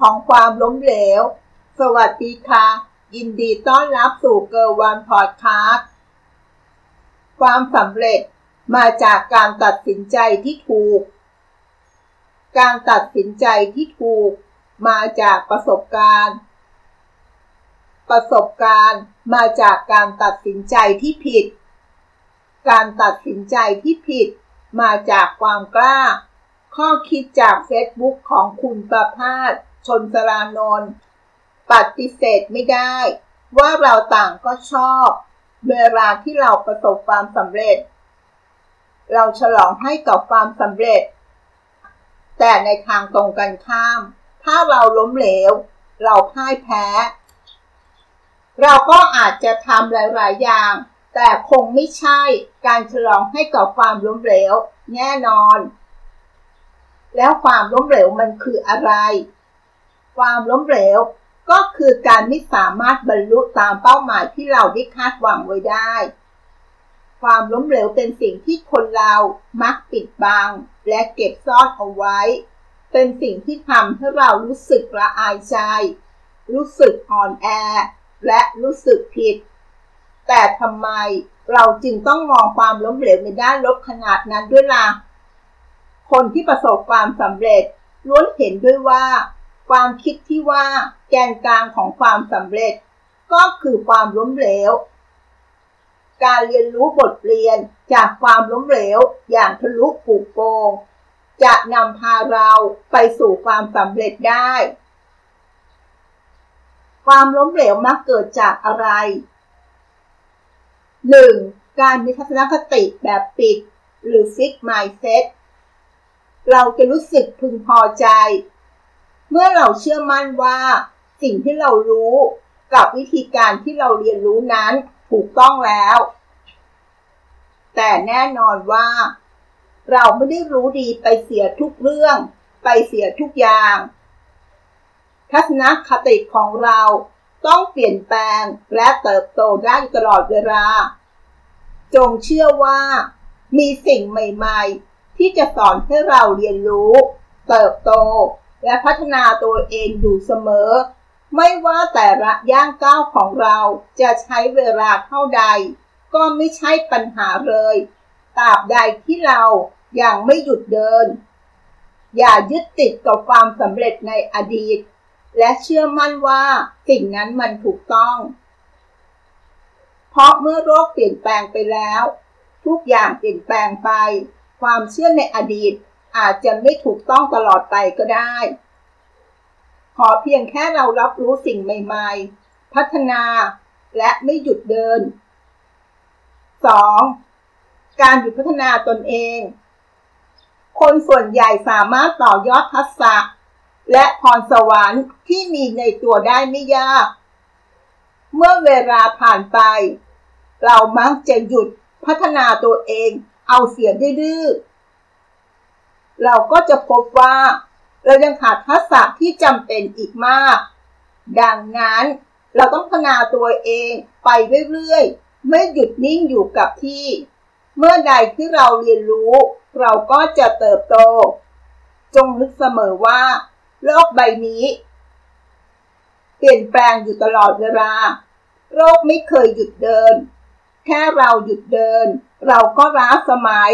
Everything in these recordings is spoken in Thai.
ของความล้มเหลว สวัสดีค่ะ ยินดีต้อนรับสู่เกอร์วันพอดคาสต์ความสำเร็จมาจากการตัดสินใจที่ถูก การตัดสินใจที่ถูก มาจากประสบการณ์ ประสบการณ์มาจากการตัดสินใจที่ผิด การตัดสินใจที่ผิด มาจากความกล้าข้อคิดจากเฟซบุ๊กของคุณประภาส ชนสรานนท์ปฏิเสธไม่ได้ ว่าเราต่างก็ชอบ เวลาที่เราประสบความสำเร็จ เราฉลองให้กับความสำเร็จ แต่ในทางตรงกันข้าม ถ้าเราล้มเหลว เราพ่ายแพ้ เราก็อาจจะทำหลาย ๆ อย่าง แต่คงไม่ใช่การฉลองให้กับความล้มเหลว แน่นอน แล้วความล้มเหลวมันคืออะไร ความล้มเหลว ก็คือการไม่สามารถบรรลุตามเป้าหมายที่เราได้คาดหวังไว้ได้ ความล้มเหลวเป็นสิ่งที่คนเรามักปิดบัง และเก็บซ่อนเอาไว้ เป็นสิ่งที่ทำให้เรารู้สึกละอายใจ รู้สึกอ่อนแอ และรู้สึกผิด แต่ทำไมเราจึงต้องมองความล้มเหลวในด้านลบขนาดนั้นด้วยล่ะคนที่ประสบความสำเร็จล้วนเห็นด้วยว่า ความคิดที่ว่าแกนกลางของความสำเร็จ ก็คือความล้มเหลว การเรียนรู้บทเรียนจากความล้มเหลวอย่างทะลุปูกโปงจะนำพาเราไปสู่ความสำเร็จได้ ความล้มเหลวมักเกิดจากอะไร 1. การมีทัศนคติแบบปิด หรือ fixed mindset เราจะรู้สึกพึงพอใจ เมื่อเราเชื่อมั่นว่า สิ่งที่เรารู้กับวิธีการที่เราเรียนรู้นั้นถูกต้องแล้ว แต่แน่นอนว่า เราไม่ได้รู้ดีไปเสียทุกเรื่อง ไปเสียทุกอย่าง ทัศนคติของเราต้องเปลี่ยนแปลงและเติบโตได้ตลอดเวลา จงเชื่อว่า มีสิ่งใหม่ ๆ ที่จะสอนให้เราเรียนรู้ เติบโต และพัฒนาตัวเองอยู่เสมอ ไม่ว่าแต่ละย่างก้าวของเราจะใช้เวลาเท่าใด ก็ไม่ใช่ปัญหาเลยตราบใดที่เรายัางไม่หยุดเดิน อย่ายึดติดกับความสำเร็จในอดีต และเชื่อมั่นว่าสิ่งนั้นมันถูกต้อง เพราะเมื่อโรคเปลี่ยนแปลงไปแล้ว ทุกอย่างเปลี่ยนแปลงไป ความเชื่อในอดีต อาจจะไม่ถูกต้องตลอดไปก็ได้ ขอเพียงแค่เรารับรู้สิ่งใหม่ๆ พัฒนาและไม่หยุดเดิน 2. การหยุดพัฒนาตนเอง คนส่วนใหญ่สามารถต่อยอดทักษะ และพรสวรรค์ที่มีในตัวได้ไม่ยาก เมื่อเวลาผ่านไป เรามักจะหยุดพัฒนาตัวเองเอาเสียดื้อ เราก็จะพบว่า เรายังขาดทักษะที่จำเป็นอีกมาก ดังนั้นเราต้องพัฒนาตัวเองไปเรื่อยๆ ไม่หยุดนิ่งอยู่กับที่ เมื่อใดที่เราเรียนรู้ เราก็จะเติบโต จงนึกเสมอว่า โลกใบนี้ เปลี่ยนแปลงอยู่ตลอดเวลา โลกไม่เคยหยุดเดิน แค่เราหยุดเดิน เราก็ล้าสมัย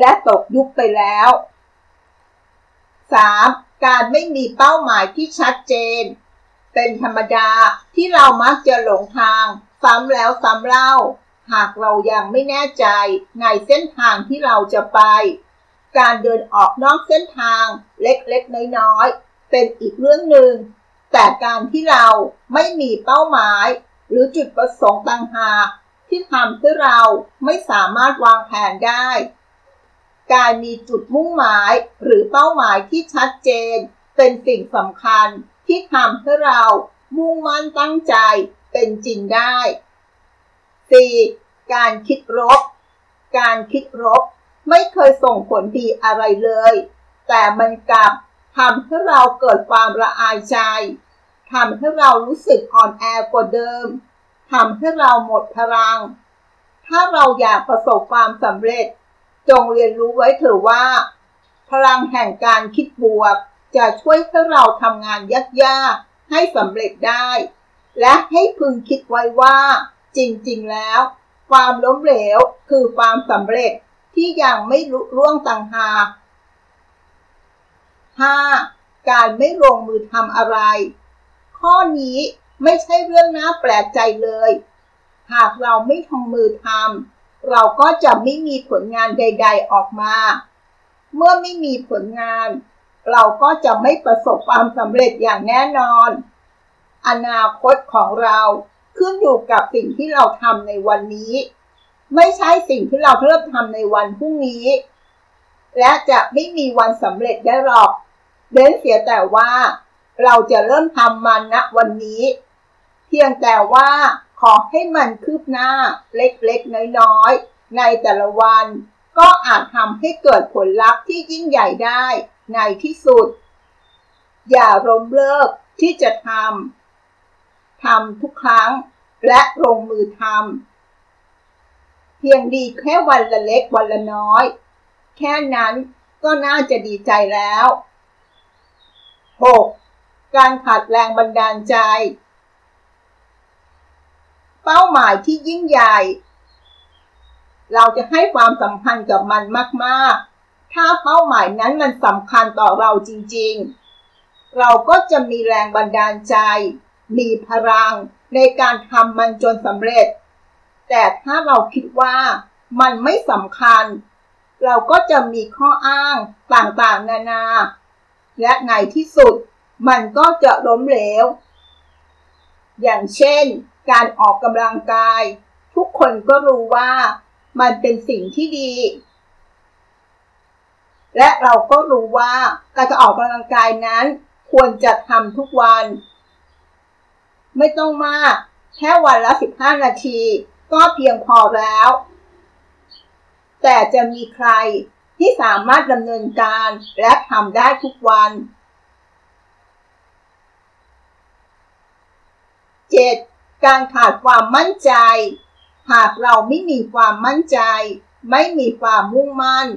และตกยุคไปแล้ว 3. การไม่มีเป้าหมายที่ชัดเจน เป็นธรรมดาที่เรามักจะหลงทาง ซ้ำแล้วซ้ำเล่า หากเรายังไม่แน่ใจในเส้นทางที่เราจะไป การเดินออกนอกเส้นทางเล็กๆน้อยๆเป็นอีกเรื่องหนึ่ง แต่การที่เราไม่มีเป้าหมาย หรือจุดประสงค์ต่างหากที่ทำให้เราไม่สามารถวางแผนได้ การมีจุดมุ่งหมายหรือเป้าหมายที่ชัดเจน เป็นสิ่งสำคัญที่ทำให้เรามุ่งมั่นตั้งใจเป็นจริงได้ 4. การคิดรบ การคิดรบ ไม่เคยส่งผลดีอะไรเลย แต่มันกลับทำให้เราเกิดความละอายใจทำให้เรารู้สึกอ่อนแอกว่าเดิมทำให้เราหมดพลัง ถ้าเราอยากประสบความสำเร็จ จงเรียนรู้ไว้เถอะว่า พลังแห่งการคิดบวก จะช่วยให้เราทำงานยากๆให้สำเร็จได้ และให้พึงคิดไว้ว่า จริงๆแล้ว ความล้มเหลวคือความสำเร็จที่ยังไม่รุร่วงต่างหาก 5. การไม่ลงมือทำอะไร ข้อนี้ไม่ใช่เรื่องน่าแปลกใจเลย หากเราไม่ทงมือทำ เราก็จะไม่มีผลงานใด ๆออกมา เมื่อไม่มีผลงาน เราก็จะไม่ประสบความสำเร็จอย่างแน่นอน อนาคตของเราขึ้นอยู่กับสิ่งที่เราทำในวันนี้ ไม่ใช่สิ่งที่เราเริ่มทำในวันพรุ่งนี้ และจะไม่มีวันสำเร็จได้หรอกเบ้นเสียแต่ว่า เราจะเริ่มทำมันณวันนี้ เพียงแต่ว่า ขอให้มันคืบหน้าเล็กๆ น้อยๆ ในแต่ละวัน ก็อาจทำให้เกิดผลลัพธ์ที่ยิ่งใหญ่ได้ในที่สุด อย่าล้มเลิกที่จะทำทำทุกครั้งและลงมือทำเพียงดีแค่วันละเล็กวันละน้อย แค่นั้นก็น่าจะดีใจแล้ว 6. การขาดแรงบันดาลใจ เป้าหมายที่ยิ่งใหญ่ เราจะให้ความสำคัญกับมันมากๆ ถ้าเป้าหมายนั้นมันสำคัญต่อเราจริงๆ เราก็จะมีแรงบันดาลใจ มีพลังในการทำมันจนสำเร็จ แต่ถ้าเราคิดว่ามันไม่สำคัญ เราก็จะมีข้ออ้างต่างๆ นานา และในที่สุดมันก็จะล้มเหลว อย่างเช่น การออกกำลังกาย ทุกคนก็รู้ว่ามันเป็นสิ่งที่ดี และเราก็รู้ว่าการจะออกกำลังกายนั้น ควรจะทำทุกวัน ไม่ต้องมาก แค่วันละ 15 นาที ก็เพียงพอแล้ว แต่จะมีใครที่สามารถดำเนินการและทำได้ทุกวัน 7. การขาดความมั่นใจ หากเราไม่มีความมั่นใจ ไม่มีความมุ่งมั่น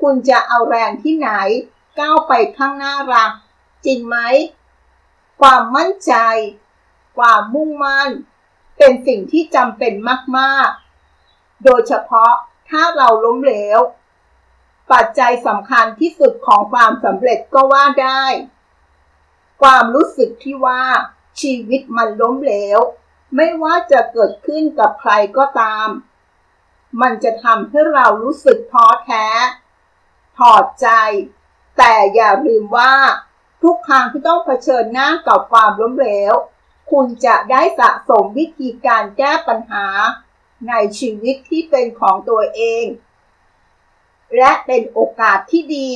คุณจะเอาแรงที่ไหน ก้าวไปข้างหน้ารัก จริงไหม ความมั่นใจ ความมุ่งมั่น เป็นสิ่งที่จำเป็นมากๆ โดยเฉพาะถ้าเราล้มเหลว ปัจจัยสำคัญที่สุดของความสำเร็จก็ว่าได้ ความรู้สึกที่ว่าชีวิตมันล้มเหลว ไม่ว่าจะเกิดขึ้นกับใครก็ตาม มันจะทำให้เรารู้สึกท้อแท้ ถอดใจ แต่อย่าลืมว่า ทุกครั้งที่ต้องเผชิญหน้ากับความล้มเหลว คุณจะได้สะสมวิธีการแก้ปัญหา ในชีวิตที่เป็นของตัวเอง และเป็นโอกาสที่ดี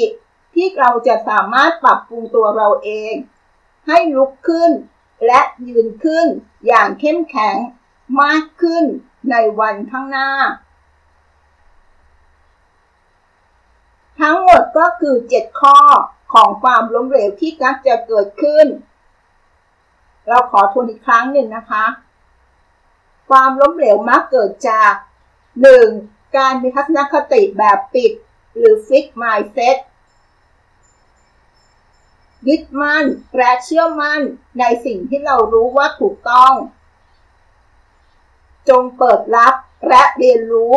ที่เราจะสามารถปรับปรุงตัวเราเอง ให้ลุกขึ้น และยืนขึ้นอย่างเข้มแข็งมากขึ้นในวันข้างหน้า ทั้งหมดก็คือ 7 ข้อของความล้มเหลวที่กักจะเกิดขึ้น เราขอทวนอีกครั้งหนึ่งนะคะ ความล้มเหลวมักเกิดจาก 1. การมีทัศนคติแบบปิด หรือ fix mindset ยึดมั่นและเชื่อมั่นในสิ่งที่เรารู้ว่าถูกต้อง จงเปิดรับและเรียนรู้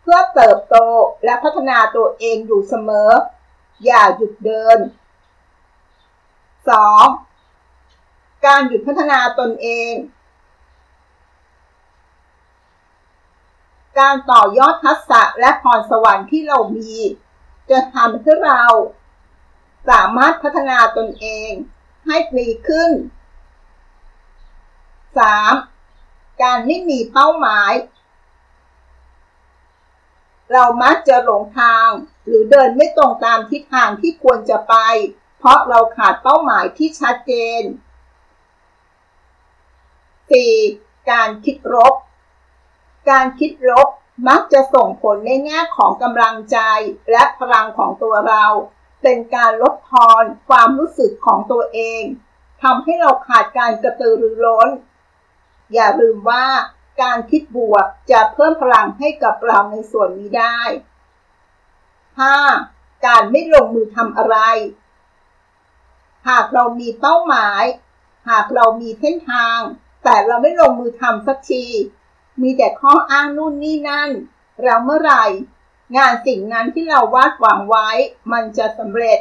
เพื่อเติบโตและพัฒนาตัวเองอยู่เสมอ อย่าหยุดเดิน 2. การหยุดพัฒนาตนเอง การต่อยอดทักษะและพรสวรรค์ที่เรามี จะทำให้เรา สามารถพัฒนาตนเองให้ดีขึ้น 3. การไม่มีเป้าหมาย เรามักจะหลงทาง หรือเดินไม่ตรงตามทิศทางที่ควรจะไป เพราะเราขาดเป้าหมายที่ชัดเจน 4. การคิดลบการคิดลบมักจะส่งผลในแง่ของกำลังใจและพลังของตัวเรา เป็นการลดทอนความรู้สึกของตัวเองทำให้เราขาดการกระตือรือร้น อย่าลืมว่าการคิดบวกจะเพิ่มพลังให้กับเราในส่วนนี้ได้ 5. การไม่ลงมือทำอะไร หากเรามีเป้าหมาย หากเรามีเส้นทาง แต่เราไม่ลงมือทำสักที มีแต่ข้ออ้างนู่นนี่นั่น เราเมื่อไหร่ งานสิ่งนั้นที่เราวาดหวังไว้ มันจะสำเร็จ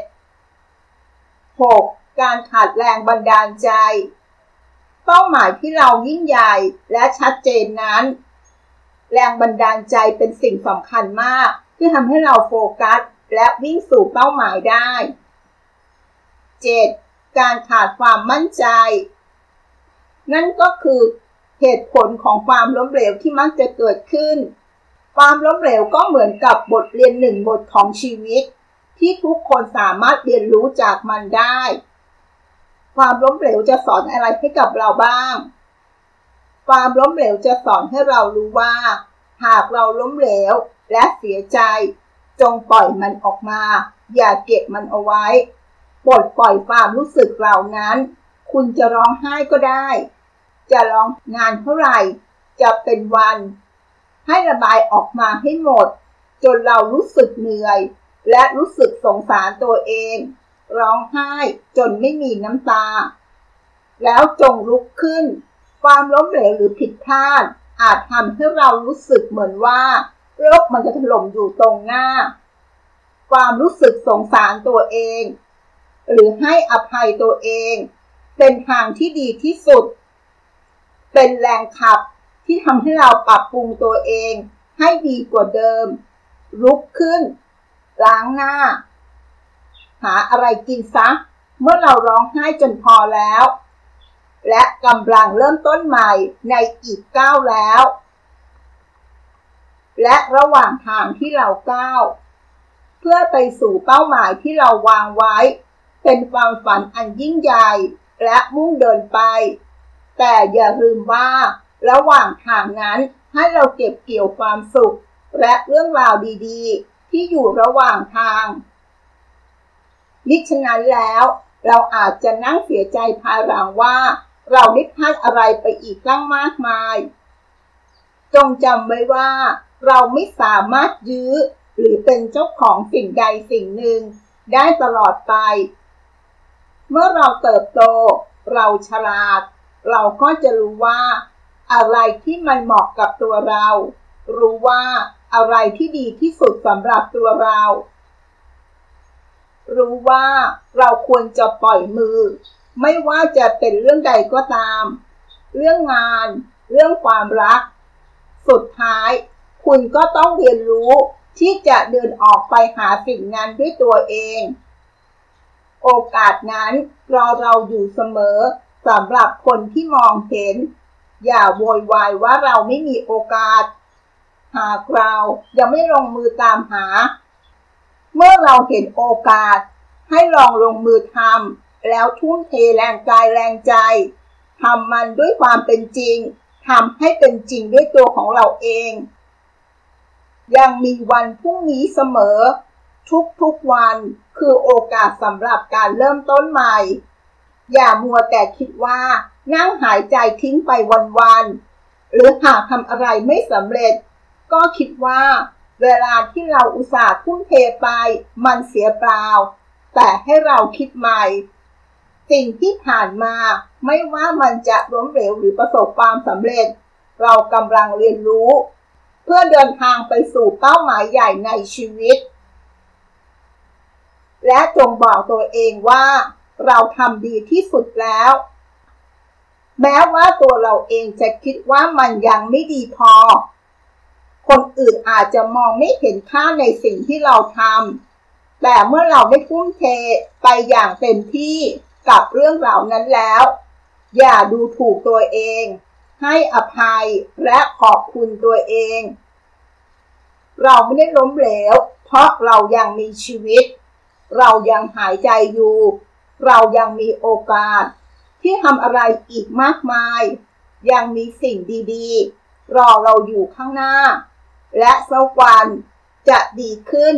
6. การขาดแรงบันดาลใจ เป้าหมายที่เรายิ่งใหญ่และชัดเจนนั้น แรงบันดาลใจเป็นสิ่งสำคัญมาก ที่ทำให้เราโฟกัส และวิ่งสู่เป้าหมายได้ 7. การขาดความมั่นใจ นั่นก็คือเหตุผลของความล้มเหลวที่มักจะเกิดขึ้น ความล้มเหลวก็เหมือนกับบทเรียนหนึ่งบทของชีวิต ที่ทุกคนสามารถเรียนรู้จากมันได้ ความล้มเหลวจะสอนอะไรให้กับเราบ้าง ความล้มเหลวจะสอนให้เรารู้ว่า หากเราล้มเหลวและเสียใจ จงปล่อยมันออกมา อย่าเก็บมันเอาไว้ปลดปล่อยความรู้สึกเหล่านั้น คุณจะร้องไห้ก็ได้ จะร้องงานเท่าไหร่ จะเป็นวัน ให้ระบายออกมาให้หมด จนเรารู้สึกเหนื่อย และรู้สึกสงสารตัวเอง ร้องไห้จนไม่มีน้ำตา แล้วจงลุกขึ้น ความล้มเหลวหรือผิดพลาด อาจทำให้เรารู้สึกเหมือนว่าโรคมันจะถล่มอยู่ตรงหน้า ความรู้สึกสงสารตัวเอง หรือให้อภัยตัวเอง เป็นทางที่ดีที่สุด เป็นแรงขับ ที่ทำให้เราปรับปรุงตัวเอง ให้ดีกว่าเดิม ลุกขึ้น ล้างหน้า หาอะไรกินซะ เมื่อเราร้องไห้จนพอแล้ว และกำลังเริ่มต้นใหม่ในอีกก้าวแล้ว และระหว่างทางที่เราก้าว เพื่อไปสู่เป้าหมายที่เราวางไว้ เป็นความฝันอันยิ่งใหญ่ และมุ่งเดินไป แต่อย่าลืมว่า ระหว่างทางนั้นให้เราเก็บเกี่ยวความสุข และเรื่องราวดีๆ ที่อยู่ระหว่างทางมิฉะนั้นแล้วเราอาจจะนั่งเสียใจภายหลังว่า เราได้พลาดอะไรไปอีกตั้งมากมาย จงจำไว้ว่า เราไม่สามารถยื้อ หรือเป็นเจ้าของสิ่งใดสิ่งหนึ่ง ได้ตลอดไป เมื่อเราเติบโต เราฉลาด เราก็จะรู้ว่า อะไรที่มันเหมาะกับตัวเรา รู้ว่าอะไรที่ดีที่สุดสำหรับตัวเรา รู้ว่าเราควรจะปล่อยมือ ไม่ว่าจะเป็นเรื่องใดก็ตาม เรื่องงาน เรื่องความรัก สุดท้าย คุณก็ต้องเรียนรู้ที่จะเดินออกไปหาสิ่งนั้นด้วยตัวเอง โอกาสนั้นรอเราอยู่เสมอสำหรับคนที่มองเห็น อย่าโวยวายว่าเราไม่มีโอกาส หากเรายังไม่ลงมือตามหา เมื่อเราเห็นโอกาส ให้ลองลงมือทำแล้วทุ่มเทแรงกายแรงใจทำมันด้วยความเป็นจริงทำให้เป็นจริงด้วยตัวของเราเอง ยังมีวันพรุ่งนี้เสมอ ทุกๆวันคือโอกาสสำหรับการเริ่มต้นใหม่ อย่ามัวแต่คิดว่า นั่งหายใจทิ้งไปวันๆ หรือหากทำอะไรไม่สำเร็จ ก็คิดว่า เวลาที่เราอุตส่าห์ทุ่มเทไป มันเสียเปล่า แต่ให้เราคิดใหม่ สิ่งที่ผ่านมาไม่ว่ามันจะล้มเหลวหรือประสบความสำเร็จ เรากำลังเรียนรู้ เพื่อเดินทางไปสู่เป้าหมายใหญ่ในชีวิต และจงบอกตัวเองว่า เราทำดีที่สุดแล้ว แม้ว่าตัวเราเองจะคิดว่ามันยังไม่ดีพอ คนอื่นอาจจะมองไม่เห็นค่าในสิ่งที่เราทำแต่เมื่อเราได้ทุ่มเทไปอย่างเต็มที่กับเรื่องเหล่านั้นแล้ว อย่าดูถูกตัวเอง ให้อภัยและขอบคุณตัวเอง เราไม่ได้ล้มเหลว เพราะเรายังมีชีวิต เรายังหายใจอยู่ เรายังมีโอกาส ที่ทำอะไรอีกมากมาย ยังมีสิ่งดีๆ รอเราอยู่ข้างหน้า และสักวันจะดีขึ้น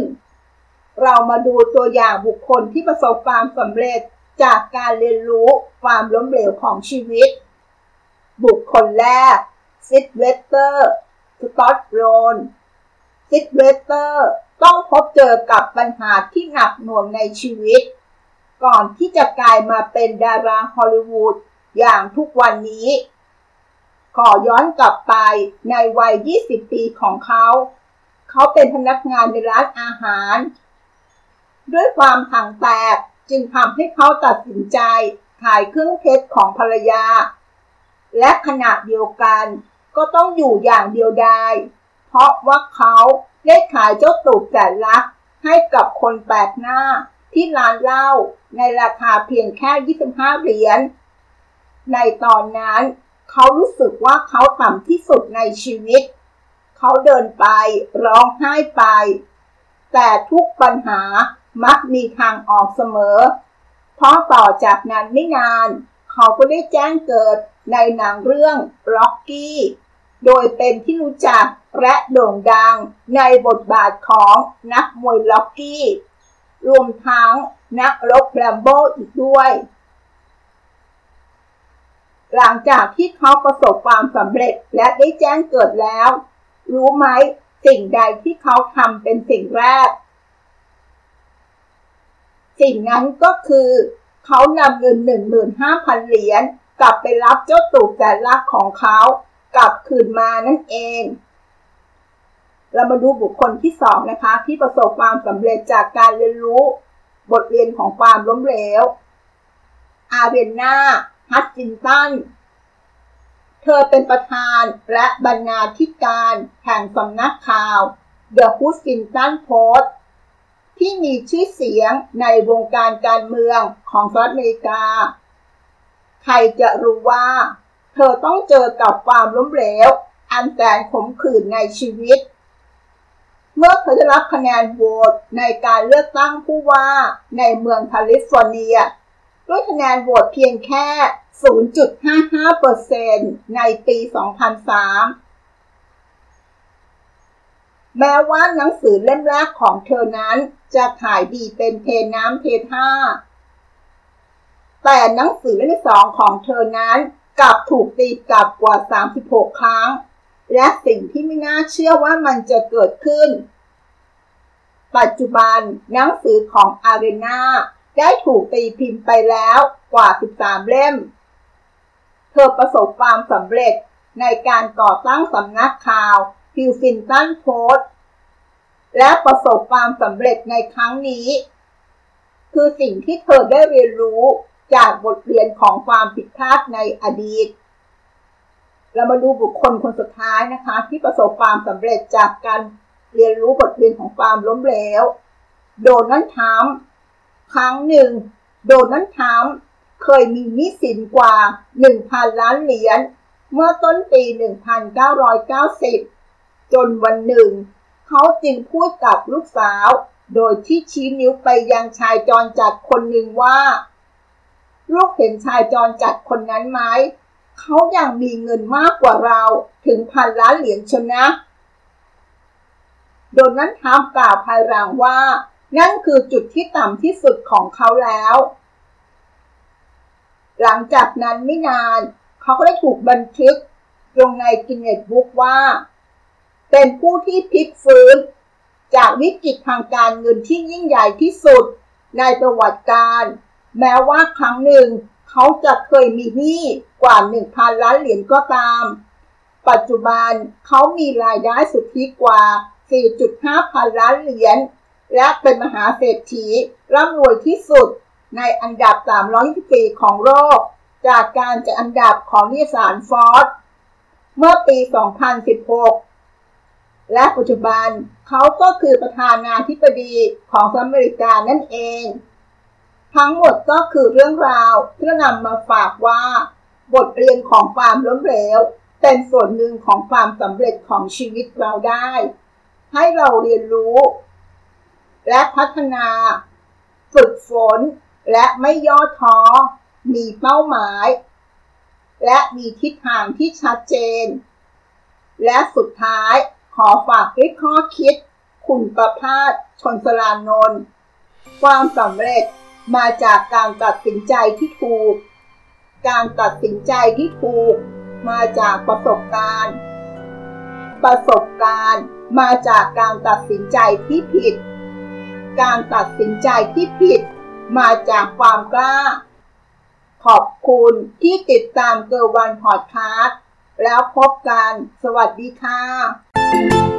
เรามาดูตัวอย่างบุคคลที่ประสบความสำเร็จจากการเรียนรู้ความล้มเหลวของชีวิต บุคคลแรกซิลเวสเตอร์สตอลโลนซิลเวสเตอร์ต้องพบเจอกับปัญหาที่หนักหน่วงในชีวิต ก่อนที่จะกลายมาเป็นดาราฮอลลีวูดอย่างทุกวันนี้ ขอย้อนกลับไปในวัย 20 ปีของเขา เขาเป็นพนักงานในร้านอาหาร ด้วยความถังแตกจึงทำให้เขาตัดสินใจขายเครื่องเพชรของภรรยา และขณะเดียวกันก็ต้องอยู่อย่างเดียวดายเพราะว่าเขาได้ขายเจ้าตูบแสนลักให้กับคนแปลกหน้า ที่ร้านเหล้าในราคาเพียงแค่ 25 เหรียญ ในตอนนั้น เขารู้สึกว่าเขาต่ำที่สุดในชีวิต เขาเดินไปร้องไห้ไป แต่ทุกปัญหามักมีทางออกเสมอ เพราะต่อจากนั้นไม่นาน เขาก็ได้แจ้งเกิดในหนังเรื่องล็อกกี้โดยเป็นที่รู้จักและโด่งดังในบทบาทของนักมวยล็อกกี้ รวมทั้งนักรบแรมโบ้อีกด้วย หลังจากที่เขาประสบความสำเร็จและได้แจ้งเกิดแล้ว รู้ไหมสิ่งใดที่เขาทำเป็นสิ่งแรก สิ่งนั้นก็คือเขานำเงิน 15,000 เหรียญกลับไปรับเจ้าตูบแสนลักของเขากลับคืนมานั่นเอง เรามาดูบุคคลที่สองนะคะ ที่ประสบความสำเร็จจากการเรียนรู้ บทเรียนของความล้มเหลว อาเรนนาฮัตจินตัน เธอเป็นประธานและบรรณาธิการแห่งสำนักข่าว The Huffington Post ที่มีชื่อเสียงในวงการการเมืองของสหรัฐอเมริกา ใครจะรู้ว่า เธอต้องเจอกับความล้มเหลว อันแสนขมขื่นในชีวิต มื่อเธอได้รับคะแนนโหวตในการเลือกตั้งผู้ว่าในเมืองแคลิฟอร์เนีย ด้วยคะแนนโหวตเพียงแค่ 0.55%ในปี 2003 แม้ว่าหนังสือเล่มแรกของเธอนั้นจะขายดีเป็นเทน้ำเทท่า แต่หนังสือเล่มที่สองของเธอนั้นกลับถูกตีกลับกว่า 36 ครั้งและสิ่งที่ไม่น่าเชื่อว่ามันจะเกิดขึ้น ปัจจุบันหนังสือของอารีอานาได้ถูกตีพิมพ์ไปแล้วกว่า 13 เล่ม เธอประสบความสำเร็จในการก่อตั้งสำนักข่าว Huffington Postและประสบความสำเร็จในครั้งนี้ คือสิ่งที่เธอได้เรียนรู้จากบทเรียนของความผิดพลาดในอดีต เรามาดูบุคคลคนสุดท้ายนะคะ ที่ประสบความสำเร็จจากการ เรียนรู้บทเรียนของความล้มเหลวโดนัลด์ทรัมครั้งหนึ่ง โดนัลด์ทรัมเคยมีหนี้สินกว่า 1,000 ล้านเหรียญเมื่อต้นปี 1990 จนวันหนึ่ง เขาจึงพูดกับลูกสาว โดยที่ชี้นิ้วไปยังชายจรจัดคนหนึ่งว่า ลูกเห็นชายจรจัดคนนั้นไหม เขายัางมีเงินมากกว่าเราถึงพันล้านเหรียญชนะ โดนนั้นทามกล่าวภายหลังว่า นั่นคือจุดที่ต่ำที่สุดของเขาแล้ว หลังจากนั้นไม่นาน เขาก็ได้ถูกบันทึกลงในกินเนตบุ๊กว่า เป็นผู้ที่พลิกฟื้น จากวิกฤตทางการเงินที่ยิ่งใหญ่ที่สุดในประวัติการ แม้ว่าครั้งหนึ่งเขาจะเคยมีหนี้กว่า 1,000 ล้านเหรียญก็ตาม ปัจจุบันเขามีรายได้สุทธิกว่า 4.5 พันล้านเหรียญ และเป็นมหาเศรษฐีร่ำรวยที่สุดในอันดับ 324 ของโลก จากการจัดอันดับของนิสารฟอร์ดเมื่อปี 2016 และปัจจุบันเขาก็คือประธานาธิบดีของสหรัฐอเมริกานั่นเอง ทั้งหมดก็คือเรื่องราวที่นำมาฝากว่า บทเรียนของความล้มเหลวเป็นส่วนหนึ่งของความสำเร็จของชีวิตเราได้ ให้เราเรียนรู้ และพัฒนา ฝึกฝน และไม่ย่อท้อ มีเป้าหมาย และมีทิศทางที่ชัดเจน และสุดท้ายขอฝากด้วยข้อคิด คุณประพาสชนสลานนท์ความสำเร็จมาจากการตัดสินใจที่ถูก การตัดสินใจที่ถูก มาจากประสบการณ์ ประสบการณ์ มาจากการตัดสินใจที่ผิด การตัดสินใจที่ผิด มาจากความกล้า ขอบคุณที่ติดตามเกอร์วันพอดคาสต์แล้วพบกัน สวัสดีค่ะ